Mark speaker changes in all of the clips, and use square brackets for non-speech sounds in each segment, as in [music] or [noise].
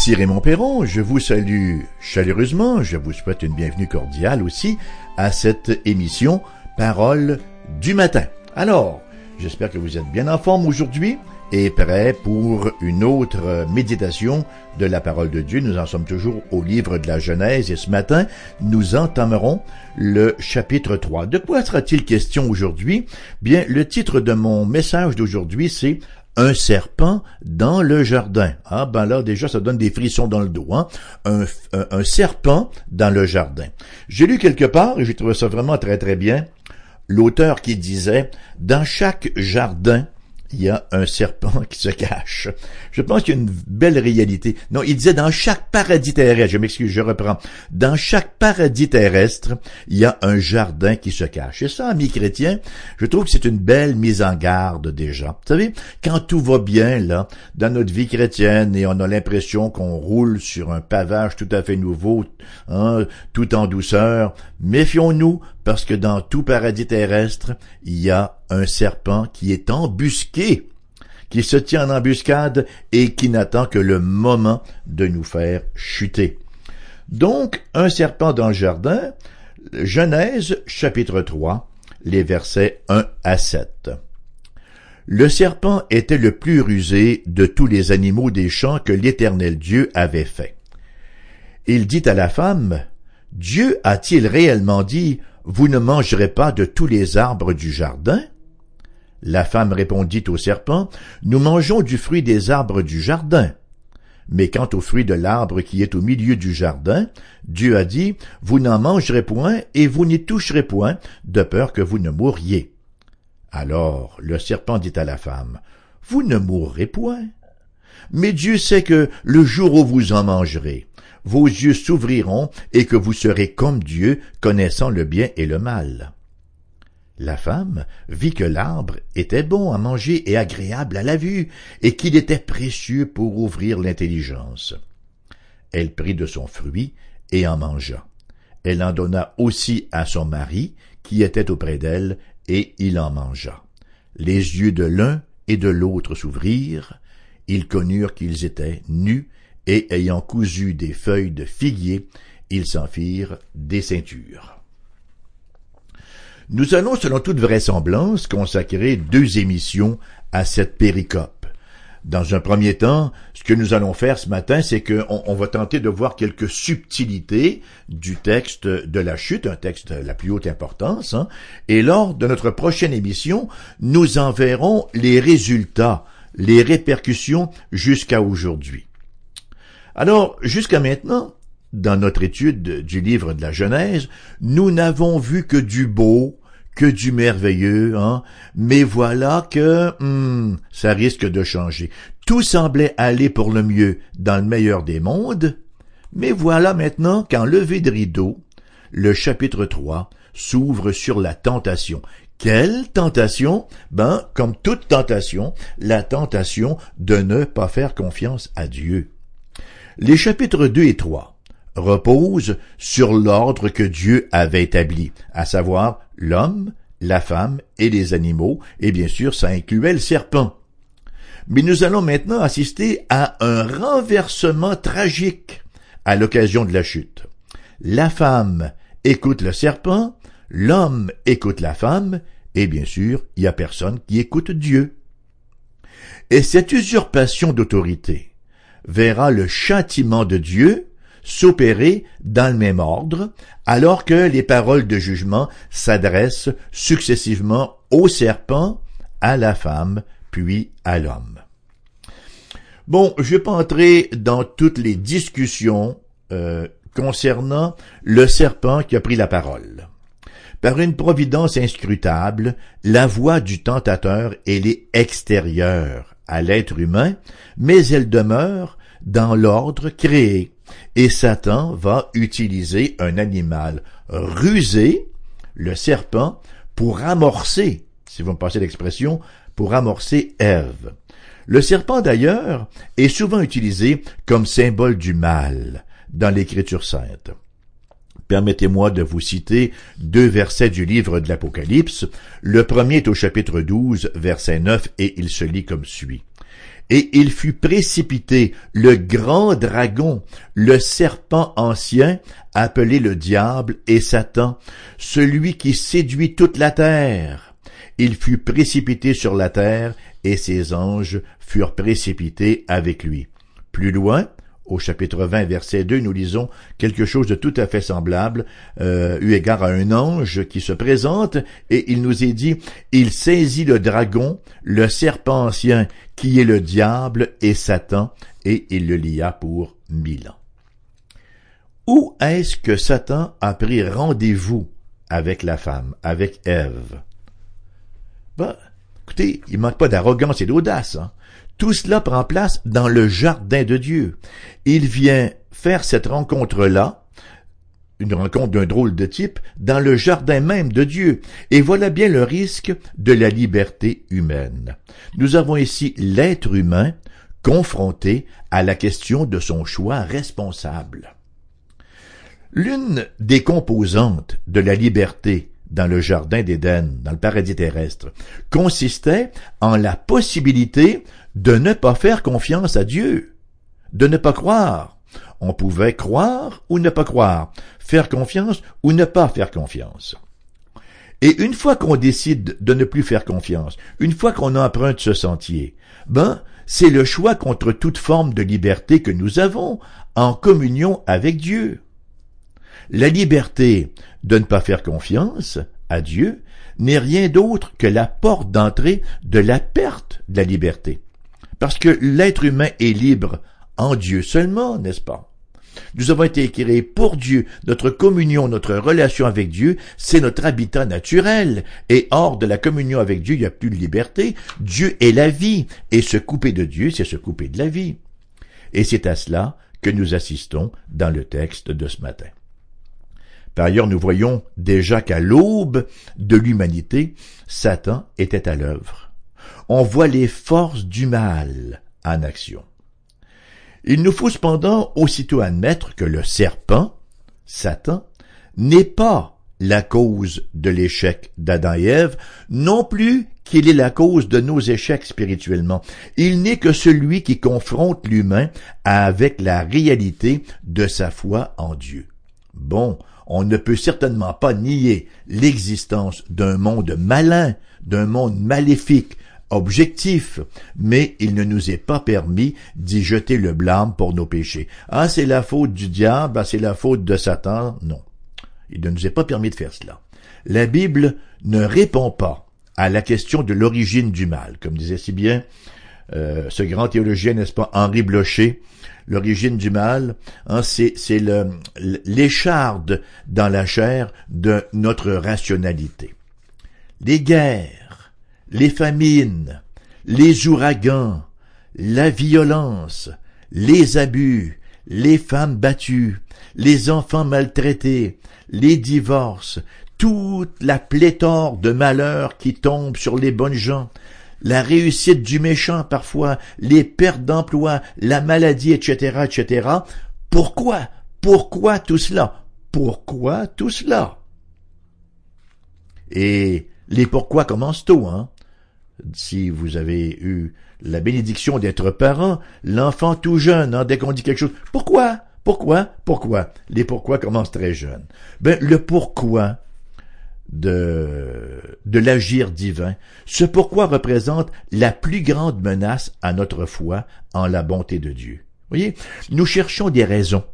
Speaker 1: Ici Raymond Perron, je vous salue chaleureusement, je vous souhaite une bienvenue cordiale aussi à cette émission Parole du matin. Alors, j'espère que vous êtes bien en forme aujourd'hui et prêt pour une autre méditation de la parole de Dieu. Nous en sommes toujours au livre de la Genèse et ce matin, nous entamerons le chapitre 3. De quoi sera-t-il question aujourd'hui? Bien, le titre de mon message d'aujourd'hui, c'est un serpent dans le jardin. Ah ben là déjà ça donne des frissons dans le dos. Hein? Un, un, serpent dans le jardin. J'ai lu quelque part et j'ai trouvé ça vraiment très très bien. L'auteur qui disait dans chaque jardin il y a un serpent [laughs] qui se cache. Je pense qu'il y a une belle réalité. Non, il disait dans chaque paradis terrestre, je m'excuse, je reprends, dans chaque paradis terrestre, il y a un jardin qui se cache. Et ça, amis chrétiens, je trouve que c'est une belle mise en garde déjà. Vous savez, quand tout va bien, là, dans notre vie chrétienne, et on a l'impression qu'on roule sur un pavage tout à fait nouveau, hein, tout en douceur, méfions-nous, parce que dans tout paradis terrestre, il y a un serpent qui est embusqué, qui se tient en embuscade et qui n'attend que le moment de nous faire chuter. Donc, un serpent dans le jardin, Genèse chapitre 3, les versets 1 à 7. Le serpent était le plus rusé de tous les animaux des champs que l'Éternel Dieu avait fait. Il dit à la femme, Dieu a-t-il réellement dit, Vous ne mangerez pas de tous les arbres du jardin? La femme répondit au serpent, Nous mangeons du fruit des arbres du jardin. Mais quant au fruit de l'arbre qui est au milieu du jardin, Dieu a dit, Vous n'en mangerez point et vous n'y toucherez point, de peur que vous ne mouriez. Alors le serpent dit à la femme, Vous ne mourrez point. Mais Dieu sait que le jour où vous en mangerez, vos yeux s'ouvriront et que vous serez comme Dieu, connaissant le bien et le mal. La femme vit que l'arbre était bon à manger et agréable à la vue, et qu'il était précieux pour ouvrir l'intelligence. Elle prit de son fruit et en mangea. Elle en donna aussi à son mari, qui était auprès d'elle, et il en mangea. Les yeux de l'un et de l'autre s'ouvrirent, ils connurent qu'ils étaient nus, et ayant cousu des feuilles de figuier, ils s'en firent des ceintures. Nous allons, selon toute vraisemblance, consacrer deux émissions à cette péricope. Dans un premier temps, ce que nous allons faire ce matin, c'est qu'on on va tenter de voir quelques subtilités du texte de la chute, un texte de la plus haute importance, hein. et lors de notre prochaine émission, nous en verrons les résultats, les répercussions jusqu'à aujourd'hui. Alors, jusqu'à maintenant, dans notre étude du livre de la Genèse, nous n'avons vu que du beau, que du merveilleux, hein. Mais voilà que hmm, ça risque de changer. Tout semblait aller pour le mieux dans le meilleur des mondes, mais voilà maintenant qu'en levé de rideau, le chapitre 3 s'ouvre sur la tentation. Quelle tentation? Ben, comme toute tentation, la tentation de ne pas faire confiance à Dieu. Les chapitres 2 et 3 reposent sur l'ordre que Dieu avait établi, à savoir l'homme, la femme et les animaux, et bien sûr ça incluait le serpent. Mais nous allons maintenant assister à un renversement tragique à l'occasion de la chute. La femme écoute le serpent, l'homme écoute la femme, et bien sûr, il y a personne qui écoute Dieu. Et cette usurpation d'autorité verra le châtiment de Dieu s'opérer dans le même ordre, alors que les paroles de jugement s'adressent successivement au serpent, à la femme, puis à l'homme. Bon, je vais pas entrer dans toutes les discussions euh, concernant le serpent qui a pris la parole. Par une providence inscrutable, la voix du tentateur, est extérieure à l'être humain, mais elle demeure dans l'ordre créé et Satan va utiliser un animal rusé, le serpent, pour amorcer, si vous me passez l'expression, pour amorcer Ève. Le serpent d'ailleurs est souvent utilisé comme symbole du mal dans l'écriture sainte. Permettez-moi de vous citer deux versets du livre de l'Apocalypse. Le premier est au chapitre 12, verset 9, et il se lit comme suit. Et il fut précipité, le grand dragon, le serpent ancien, appelé le diable et Satan, celui qui séduit toute la terre. Il fut précipité sur la terre, et ses anges furent précipités avec lui. Plus loin, au chapitre 20, verset 2, nous lisons quelque chose de tout à fait semblable, euh, eu égard à un ange qui se présente, et il nous est dit, il saisit le dragon, le serpent ancien, qui est le diable et Satan, et il le lia pour mille ans. Où est-ce que Satan a pris rendez-vous avec la femme, avec Ève? Ben, écoutez, il manque pas d'arrogance et d'audace. Hein? Tout cela prend place dans le jardin de Dieu. Il vient faire cette rencontre-là, une rencontre d'un drôle de type, dans le jardin même de Dieu. Et voilà bien le risque de la liberté humaine. Nous avons ici l'être humain confronté à la question de son choix responsable. L'une des composantes de la liberté dans le jardin d'Éden, dans le paradis terrestre, consistait en la possibilité de ne pas faire confiance à Dieu, de ne pas croire. On pouvait croire ou ne pas croire, faire confiance ou ne pas faire confiance. Et une fois qu'on décide de ne plus faire confiance, une fois qu'on emprunte ce sentier, ben, c'est le choix contre toute forme de liberté que nous avons en communion avec Dieu. La liberté de ne pas faire confiance à Dieu n'est rien d'autre que la porte d'entrée de la perte de la liberté. Parce que l'être humain est libre en Dieu seulement, n'est-ce pas? Nous avons été créés pour Dieu. Notre communion, notre relation avec Dieu, c'est notre habitat naturel. Et hors de la communion avec Dieu, il n'y a plus de liberté. Dieu est la vie. Et se couper de Dieu, c'est se couper de la vie. Et c'est à cela que nous assistons dans le texte de ce matin. Par ailleurs, nous voyons déjà qu'à l'aube de l'humanité, Satan était à l'œuvre on voit les forces du mal en action. Il nous faut cependant aussitôt admettre que le serpent, Satan, n'est pas la cause de l'échec d'Adam et Ève, non plus qu'il est la cause de nos échecs spirituellement. Il n'est que celui qui confronte l'humain avec la réalité de sa foi en Dieu. Bon, on ne peut certainement pas nier l'existence d'un monde malin, d'un monde maléfique, objectif, mais il ne nous est pas permis d'y jeter le blâme pour nos péchés. Ah, c'est la faute du diable, ah, c'est la faute de Satan. Non. Il ne nous est pas permis de faire cela. La Bible ne répond pas à la question de l'origine du mal, comme disait si bien euh, ce grand théologien, n'est-ce pas, Henri Blocher, l'origine du mal, hein, c'est, c'est l'écharde dans la chair de notre rationalité. Les guerres, les famines, les ouragans, la violence, les abus, les femmes battues, les enfants maltraités, les divorces, toute la pléthore de malheurs qui tombent sur les bonnes gens, la réussite du méchant parfois, les pertes d'emploi, la maladie, etc., etc. Pourquoi? Pourquoi tout cela? Pourquoi tout cela? Et les pourquoi commencent tôt, hein? si vous avez eu la bénédiction d'être parent, l'enfant tout jeune, hein, dès qu'on dit quelque chose, pourquoi, pourquoi, pourquoi, les pourquoi commencent très jeunes. Ben, le pourquoi de, de l'agir divin, ce pourquoi représente la plus grande menace à notre foi en la bonté de Dieu. Voyez, nous cherchons des raisons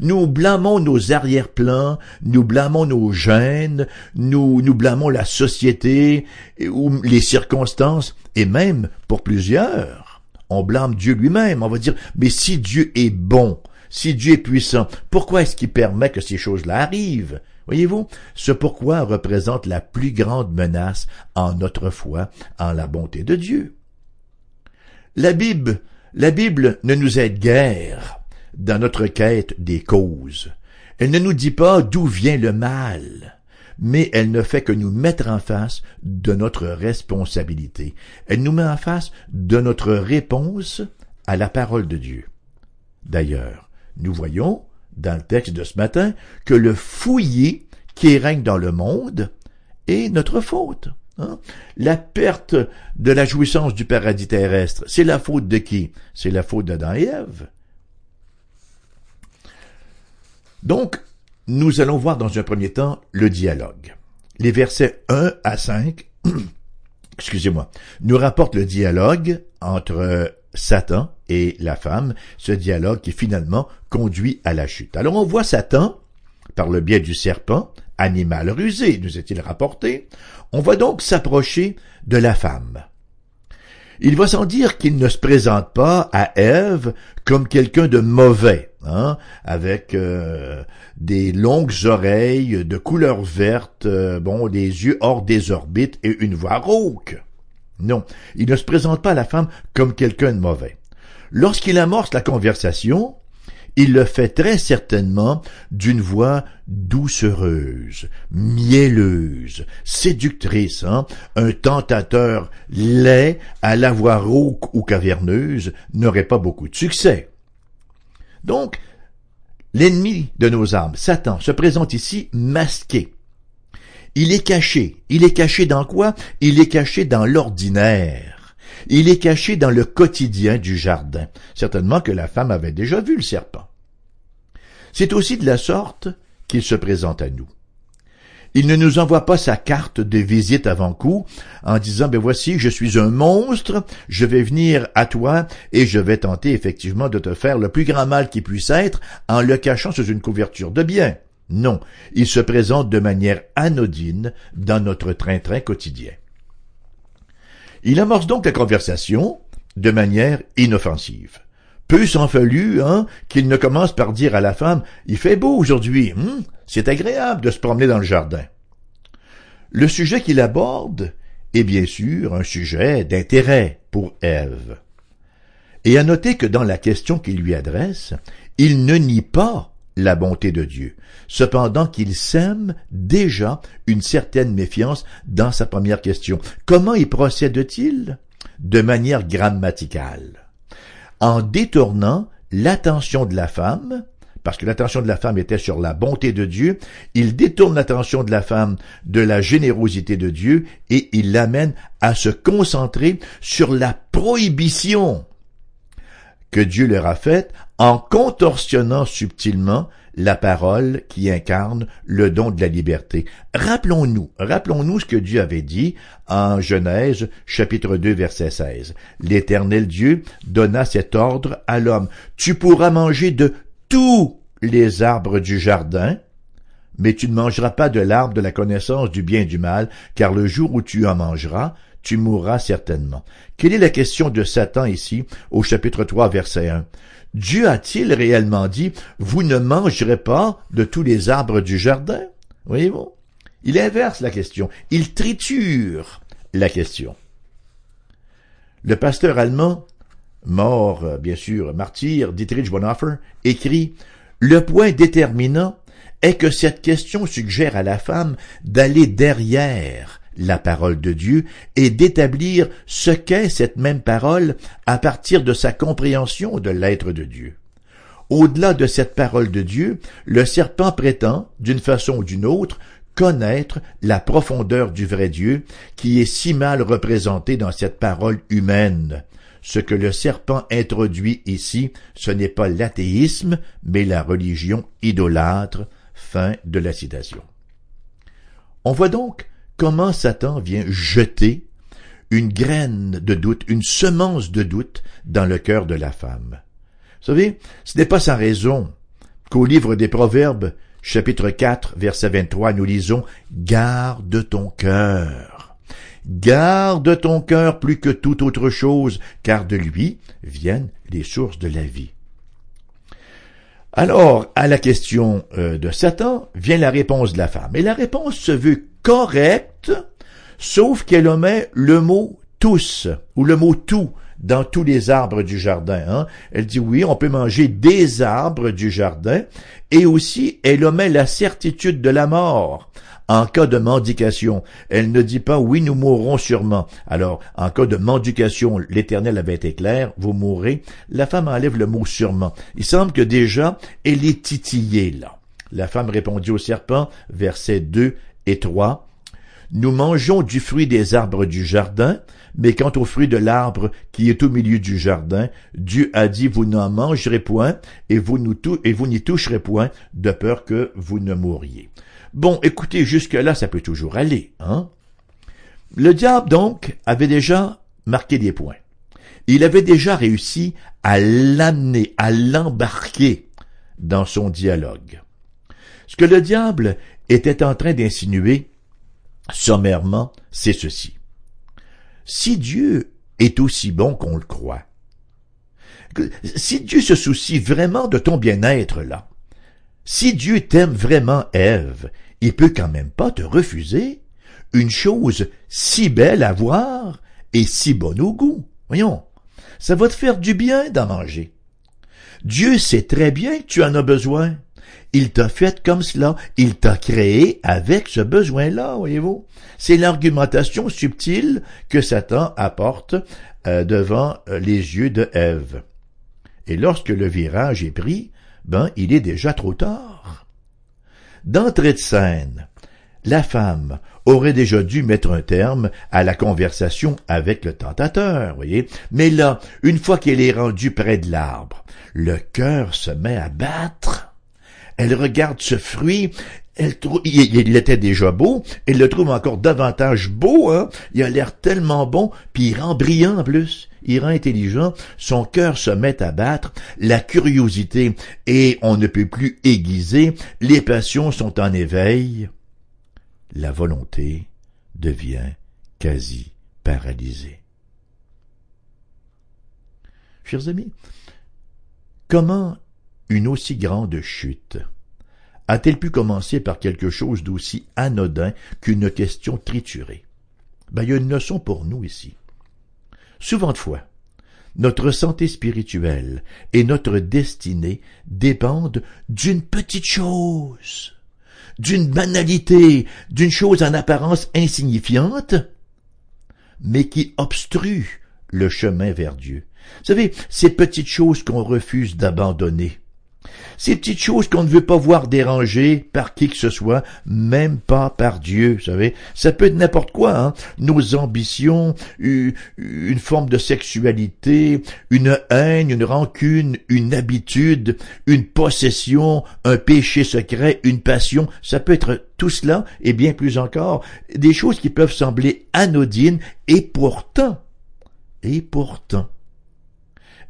Speaker 1: nous blâmons nos arrière-plans, nous blâmons nos gènes, nous, nous blâmons la société ou les circonstances, et même, pour plusieurs, on blâme Dieu lui-même. On va dire, mais si Dieu est bon, si Dieu est puissant, pourquoi est-ce qu'il permet que ces choses-là arrivent? Voyez-vous, ce pourquoi représente la plus grande menace en notre foi, en la bonté de Dieu. La Bible, la Bible ne nous aide guère dans notre quête des causes. Elle ne nous dit pas d'où vient le mal, mais elle ne fait que nous mettre en face de notre responsabilité. Elle nous met en face de notre réponse à la parole de Dieu. D'ailleurs, nous voyons, dans le texte de ce matin, que le fouillis qui règne dans le monde est notre faute. Hein? La perte de la jouissance du paradis terrestre, c'est la faute de qui? C'est la faute d'Adam et Ève. Donc, nous allons voir dans un premier temps le dialogue. Les versets 1 à 5, [clears throat] excusez-moi, nous rapportent le dialogue entre Satan et la femme, ce dialogue qui finalement conduit à la chute. Alors on voit Satan, par le biais du serpent, animal rusé, nous est-il rapporté, on va donc s'approcher de la femme. Il va sans dire qu'il ne se présente pas à Ève comme quelqu'un de mauvais, hein, avec euh, des longues oreilles de couleur verte, euh, bon, des yeux hors des orbites et une voix rauque. Non, il ne se présente pas à la femme comme quelqu'un de mauvais. Lorsqu'il amorce la conversation, il le fait très certainement d'une voix doucereuse, mielleuse, séductrice, hein? un tentateur laid à la voix rauque ou caverneuse n'aurait pas beaucoup de succès. Donc, l'ennemi de nos âmes, Satan, se présente ici masqué. Il est caché. Il est caché dans quoi? Il est caché dans l'ordinaire. Il est caché dans le quotidien du jardin. Certainement que la femme avait déjà vu le serpent. C'est aussi de la sorte qu'il se présente à nous. Il ne nous envoie pas sa carte de visite avant coup en disant ben voici, je suis un monstre, je vais venir à toi et je vais tenter effectivement de te faire le plus grand mal qui puisse être en le cachant sous une couverture de bien. Non, il se présente de manière anodine dans notre train-train quotidien. Il amorce donc la conversation de manière inoffensive. Peu s'en fallu, hein, qu'il ne commence par dire à la femme, il fait beau aujourd'hui, hein, c'est agréable de se promener dans le jardin. Le sujet qu'il aborde est bien sûr un sujet d'intérêt pour Ève. Et à noter que dans la question qu'il lui adresse, il ne nie pas la bonté de Dieu, cependant qu'il sème déjà une certaine méfiance dans sa première question. Comment y procède-t-il? De manière grammaticale, en détournant l'attention de la femme, parce que l'attention de la femme était sur la bonté de Dieu, il détourne l'attention de la femme de la générosité de Dieu et il l'amène à se concentrer sur la prohibition que Dieu leur a faite en contorsionnant subtilement la parole qui incarne le don de la liberté. Rappelons-nous, rappelons-nous ce que Dieu avait dit en Genèse chapitre 2 verset 16. L'Éternel Dieu donna cet ordre à l'homme. Tu pourras manger de tous les arbres du jardin, mais tu ne mangeras pas de l'arbre de la connaissance du bien et du mal, car le jour où tu en mangeras, tu mourras certainement. Quelle est la question de Satan ici au chapitre 3 verset 1 Dieu a-t-il réellement dit, vous ne mangerez pas de tous les arbres du jardin? Voyez-vous? Il inverse la question. Il triture la question. Le pasteur allemand, mort, bien sûr, martyr, Dietrich Bonhoeffer, écrit, le point déterminant est que cette question suggère à la femme d'aller derrière la parole de Dieu et d'établir ce qu'est cette même parole à partir de sa compréhension de l'être de Dieu. Au-delà de cette parole de Dieu, le serpent prétend, d'une façon ou d'une autre, connaître la profondeur du vrai Dieu qui est si mal représenté dans cette parole humaine. Ce que le serpent introduit ici, ce n'est pas l'athéisme, mais la religion idolâtre. Fin de la citation. On voit donc comment Satan vient jeter une graine de doute, une semence de doute dans le cœur de la femme? Vous savez, ce n'est pas sans raison qu'au livre des Proverbes, chapitre 4, verset 23, nous lisons Garde ton cœur. Garde ton cœur plus que toute autre chose, car de lui viennent les sources de la vie. Alors, à la question euh, de Satan vient la réponse de la femme. Et la réponse se veut correcte, sauf qu'elle omet le mot tous ou le mot tout dans tous les arbres du jardin. Hein. Elle dit oui, on peut manger des arbres du jardin, et aussi elle omet la certitude de la mort en cas de mendication. Elle ne dit pas oui, nous mourrons sûrement. Alors, en cas de mendication, l'Éternel avait été clair, vous mourrez. La femme enlève le mot sûrement. Il semble que déjà, elle est titillée là. La femme répondit au serpent, verset 2 et nous mangeons du fruit des arbres du jardin, mais quant au fruit de l'arbre qui est au milieu du jardin, Dieu a dit, vous n'en mangerez point, et vous, et vous n'y toucherez point, de peur que vous ne mouriez. Bon, écoutez, jusque-là, ça peut toujours aller, hein? Le diable, donc, avait déjà marqué des points. Il avait déjà réussi à l'amener, à l'embarquer dans son dialogue. Ce que le diable était en train d'insinuer, sommairement, c'est ceci. Si Dieu est aussi bon qu'on le croit, si Dieu se soucie vraiment de ton bien-être là, si Dieu t'aime vraiment, Ève, il peut quand même pas te refuser une chose si belle à voir et si bonne au goût. Voyons, ça va te faire du bien d'en manger. Dieu sait très bien que tu en as besoin. Il t'a fait comme cela. Il t'a créé avec ce besoin-là, voyez-vous. C'est l'argumentation subtile que Satan apporte euh, devant euh, les yeux de Ève. Et lorsque le virage est pris, ben, il est déjà trop tard. D'entrée de scène, la femme aurait déjà dû mettre un terme à la conversation avec le tentateur, voyez. Mais là, une fois qu'elle est rendue près de l'arbre, le cœur se met à battre. Elle regarde ce fruit, elle il, était déjà beau, elle le trouve encore davantage beau, hein. Il a l'air tellement bon, puis il rend brillant en plus. Il rend intelligent, son cœur se met à battre, la curiosité et on ne peut plus aiguiser, les passions sont en éveil la volonté devient quasi paralysée. Chers amis, comment une aussi grande chute a-t-elle pu commencer par quelque chose d'aussi anodin qu'une question triturée? Ben, il y a une leçon pour nous ici. Souvent de fois, notre santé spirituelle et notre destinée dépendent d'une petite chose d'une banalité, d'une chose en apparence insignifiante, mais qui obstrue le chemin vers Dieu. Vous savez, ces petites choses qu'on refuse d'abandonner, ces petites choses qu'on ne veut pas voir dérangées par qui que ce soit, même pas par Dieu, vous savez. Ça peut être n'importe quoi, hein. Nos ambitions, une forme de sexualité, une haine, une rancune, une habitude, une possession, un péché secret, une passion. Ça peut être tout cela et bien plus encore. Des choses qui peuvent sembler anodines et pourtant, et pourtant,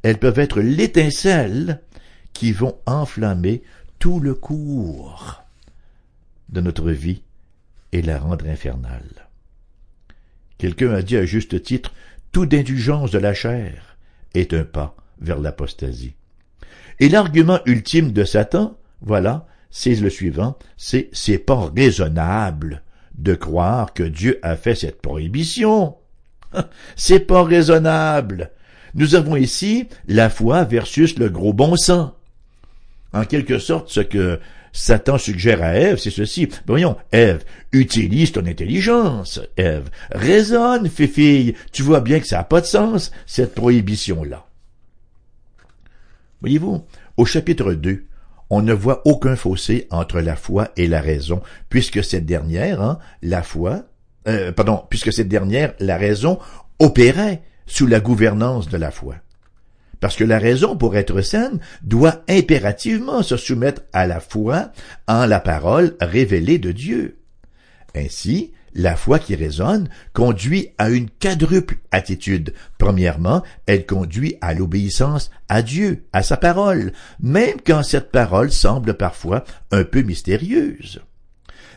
Speaker 1: elles peuvent être l'étincelle qui vont enflammer tout le cours de notre vie et la rendre infernale. Quelqu'un a dit à juste titre, toute indulgence de la chair est un pas vers l'apostasie. Et l'argument ultime de Satan, voilà, c'est le suivant, c'est c'est pas raisonnable de croire que Dieu a fait cette prohibition. [laughs] c'est pas raisonnable. Nous avons ici la foi versus le gros bon sens. En quelque sorte, ce que Satan suggère à Ève, c'est ceci. Voyons, Ève, utilise ton intelligence. Ève, raisonne, fille. Tu vois bien que ça n'a pas de sens, cette prohibition-là. Voyez-vous, au chapitre 2, on ne voit aucun fossé entre la foi et la raison, puisque cette dernière, hein, la foi, euh, pardon, puisque cette dernière, la raison, opérait sous la gouvernance de la foi. Parce que la raison, pour être saine, doit impérativement se soumettre à la foi en la parole révélée de Dieu. Ainsi, la foi qui raisonne conduit à une quadruple attitude. Premièrement, elle conduit à l'obéissance à Dieu, à sa parole, même quand cette parole semble parfois un peu mystérieuse.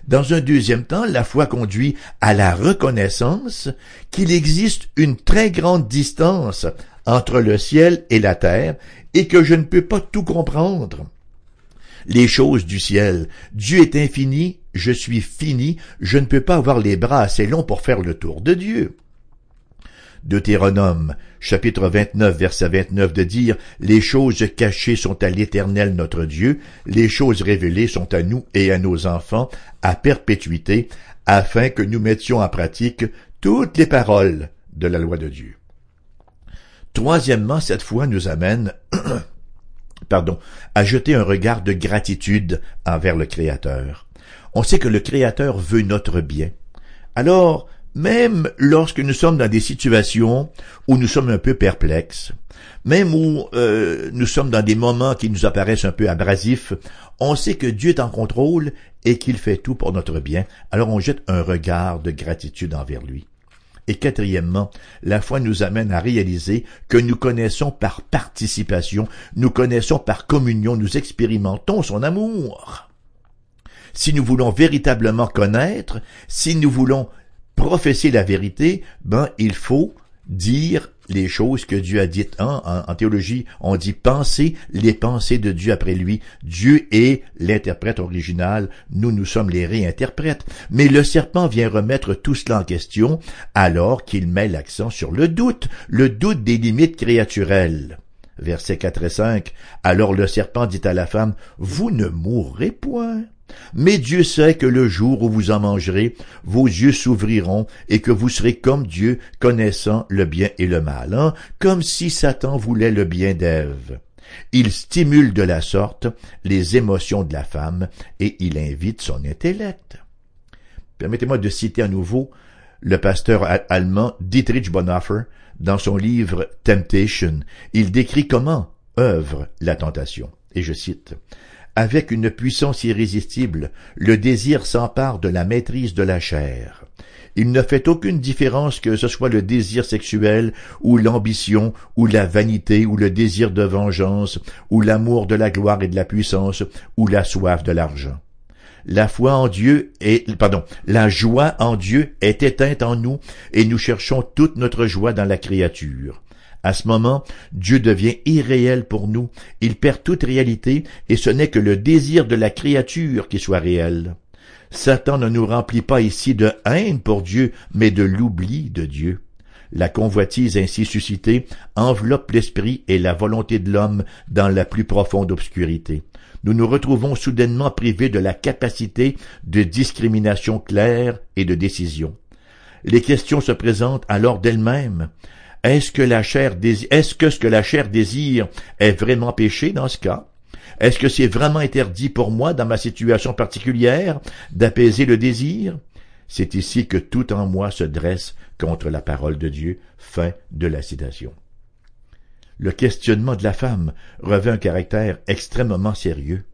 Speaker 1: Dans un deuxième temps, la foi conduit à la reconnaissance qu'il existe une très grande distance entre le ciel et la terre, et que je ne peux pas tout comprendre. Les choses du ciel. Dieu est infini, je suis fini, je ne peux pas avoir les bras assez longs pour faire le tour de Dieu. Deutéronome, chapitre 29, verset 29 de dire, Les choses cachées sont à l'Éternel notre Dieu, les choses révélées sont à nous et à nos enfants, à perpétuité, afin que nous mettions en pratique toutes les paroles de la loi de Dieu. Troisièmement, cette foi nous amène [clears throat] pardon, à jeter un regard de gratitude envers le Créateur. On sait que le Créateur veut notre bien. Alors, même lorsque nous sommes dans des situations où nous sommes un peu perplexes, même où euh, nous sommes dans des moments qui nous apparaissent un peu abrasifs, on sait que Dieu est en contrôle et qu'il fait tout pour notre bien, alors on jette un regard de gratitude envers lui. Et quatrièmement, la foi nous amène à réaliser que nous connaissons par participation, nous connaissons par communion, nous expérimentons son amour. Si nous voulons véritablement connaître, si nous voulons professer la vérité, ben, il faut dire les choses que Dieu a dites. En, théologie, on dit penser les pensées de Dieu après lui. Dieu est l'interprète original, nous, nous sommes les réinterprètes. Mais le serpent vient remettre tout cela en question alors qu'il met l'accent sur le doute, le doute des limites créaturelles. Versets 4 et 5. Alors le serpent dit à la femme, Vous ne mourrez point. Mais Dieu sait que le jour où vous en mangerez, vos yeux s'ouvriront et que vous serez comme Dieu, connaissant le bien et le mal, hein, comme si Satan voulait le bien d'Ève. Il stimule de la sorte les émotions de la femme et il invite son intellect. Permettez-moi de citer à nouveau le pasteur allemand Dietrich Bonhoeffer dans son livre Temptation. Il décrit comment œuvre la tentation. Et je cite avec une puissance irrésistible, le désir s'empare de la maîtrise de la chair. Il ne fait aucune différence que ce soit le désir sexuel, ou l'ambition, ou la vanité, ou le désir de vengeance, ou l'amour de la gloire et de la puissance, ou la soif de l'argent. La foi en Dieu est, pardon, la joie en Dieu est éteinte en nous, et nous cherchons toute notre joie dans la créature. À ce moment, Dieu devient irréel pour nous, il perd toute réalité, et ce n'est que le désir de la créature qui soit réel. Satan ne nous remplit pas ici de haine pour Dieu, mais de l'oubli de Dieu. La convoitise ainsi suscitée enveloppe l'esprit et la volonté de l'homme dans la plus profonde obscurité. Nous nous retrouvons soudainement privés de la capacité de discrimination claire et de décision. Les questions se présentent alors d'elles-mêmes. Est-ce que la chair est-ce que ce que la chair désire est vraiment péché dans ce cas? Est-ce que c'est vraiment interdit pour moi, dans ma situation particulière, d'apaiser le désir? C'est ici que tout en moi se dresse contre la parole de Dieu. Fin de la citation. Le questionnement de la femme revêt un caractère extrêmement sérieux.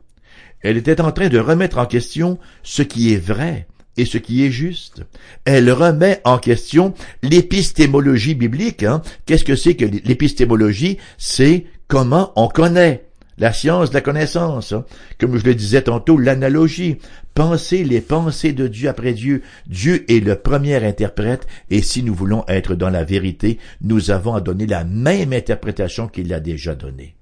Speaker 1: Elle était en train de remettre en question ce qui est vrai, et ce qui est juste. Elle remet en question l'épistémologie biblique. Hein. Qu'est-ce que c'est que l'épistémologie? C'est comment on connaît la science de la connaissance. Hein. Comme je le disais tantôt, l'analogie. Penser les pensées de Dieu après Dieu. Dieu est le premier interprète et si nous voulons être dans la vérité, nous avons à donner la même interprétation qu'il a déjà donnée.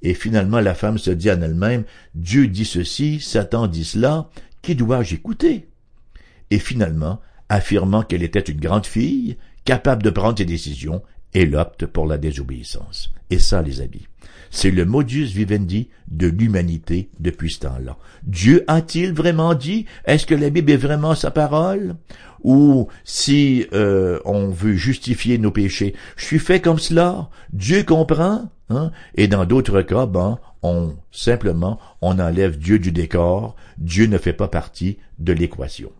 Speaker 1: Et finalement, la femme se dit en elle-même, Dieu dit ceci, Satan dit cela, qui dois-je écouter? Et finalement, affirmant qu'elle était une grande fille, capable de prendre ses décisions, elle opte pour la désobéissance. Et ça, les amis, c'est le modus vivendi de l'humanité depuis ce temps-là. Dieu a-t-il vraiment dit Est-ce que la Bible est vraiment sa parole? Ou si euh, on veut justifier nos péchés, je suis fait comme cela, Dieu comprend hein? Et dans d'autres cas, ben, on simplement on enlève Dieu du décor, Dieu ne fait pas partie de l'équation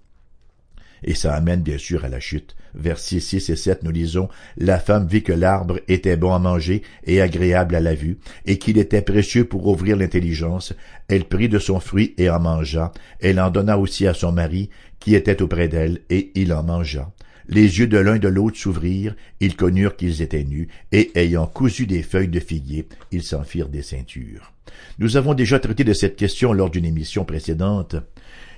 Speaker 1: et ça amène bien sûr à la chute. Versets 6 et 7, nous lisons, La femme vit que l'arbre était bon à manger et agréable à la vue, et qu'il était précieux pour ouvrir l'intelligence. Elle prit de son fruit et en mangea. Elle en donna aussi à son mari, qui était auprès d'elle, et il en mangea. Les yeux de l'un de l'autre s'ouvrirent, ils connurent qu'ils étaient nus, et ayant cousu des feuilles de figuier, ils s'en firent des ceintures. Nous avons déjà traité de cette question lors d'une émission précédente.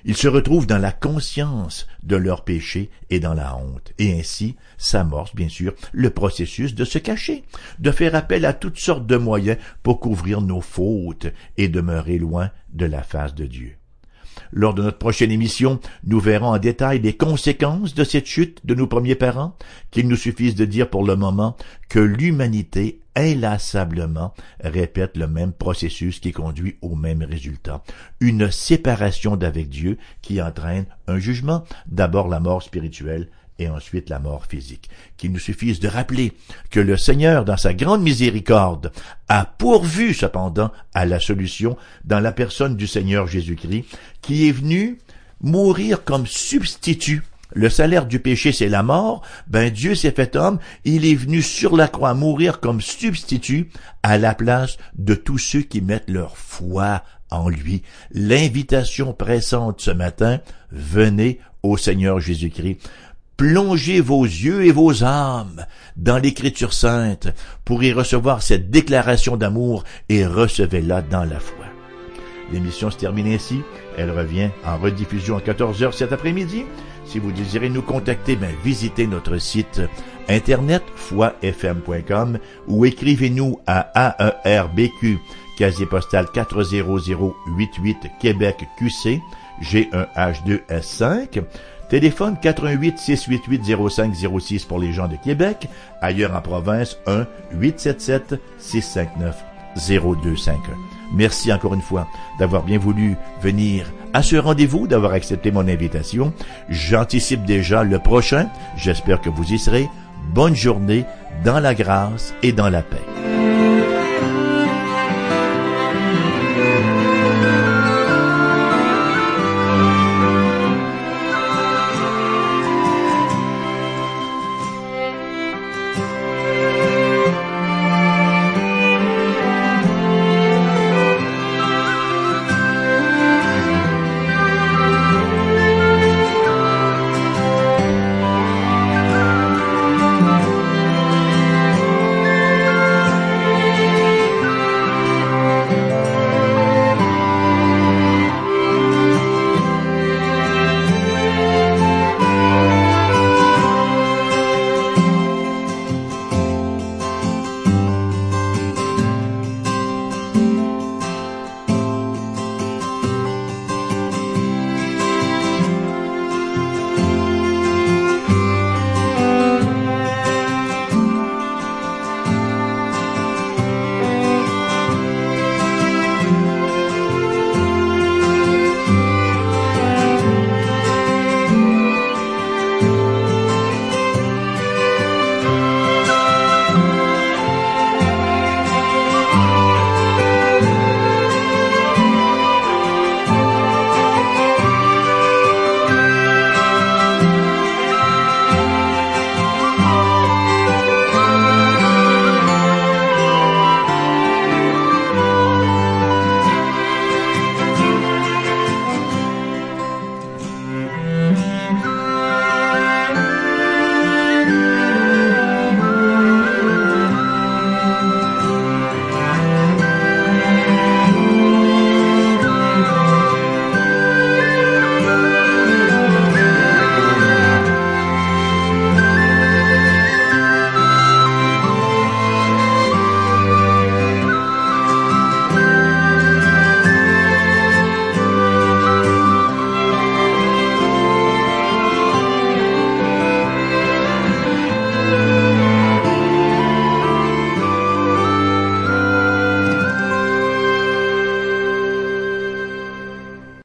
Speaker 1: Ils se retrouvent dans la conscience de leur péché et dans la honte. Et ainsi s'amorce, bien sûr, le processus de se cacher, de faire appel à toutes sortes de moyens pour couvrir nos fautes et demeurer loin de la face de Dieu. Lors de notre prochaine émission, nous verrons en détail les conséquences de cette chute de nos premiers parents, qu'il nous suffise de dire pour le moment que l'humanité inlassablement répète le même processus qui conduit au même résultat. Une séparation d'avec Dieu qui entraîne un jugement, d'abord la mort spirituelle et ensuite la mort physique. Qu'il nous suffise de rappeler que le Seigneur, dans sa grande miséricorde, a pourvu cependant à la solution dans la personne du Seigneur Jésus-Christ, qui est venu mourir comme substitut le salaire du péché, c'est la mort, ben Dieu s'est fait homme, il est venu sur la croix mourir comme substitut à la place de tous ceux qui mettent leur foi en lui. L'invitation pressante ce matin, venez au Seigneur Jésus-Christ. Plongez vos yeux et vos âmes dans l'Écriture sainte pour y recevoir cette déclaration d'amour et recevez-la dans la foi. L'émission se termine ainsi. Elle revient en rediffusion à 14h cet après-midi. Si vous désirez nous contacter, ben, visitez notre site internet foifm.com ou écrivez-nous à AERBQ, casier postal 40088 Québec QC, G1H2S5. Téléphone 88 688 0506 pour les gens de Québec. Ailleurs en province, 1 877 659 0251. Merci encore une fois d'avoir bien voulu venir à ce rendez-vous, d'avoir accepté mon invitation. J'anticipe déjà le prochain. J'espère que vous y serez. Bonne journée dans la grâce et dans la paix.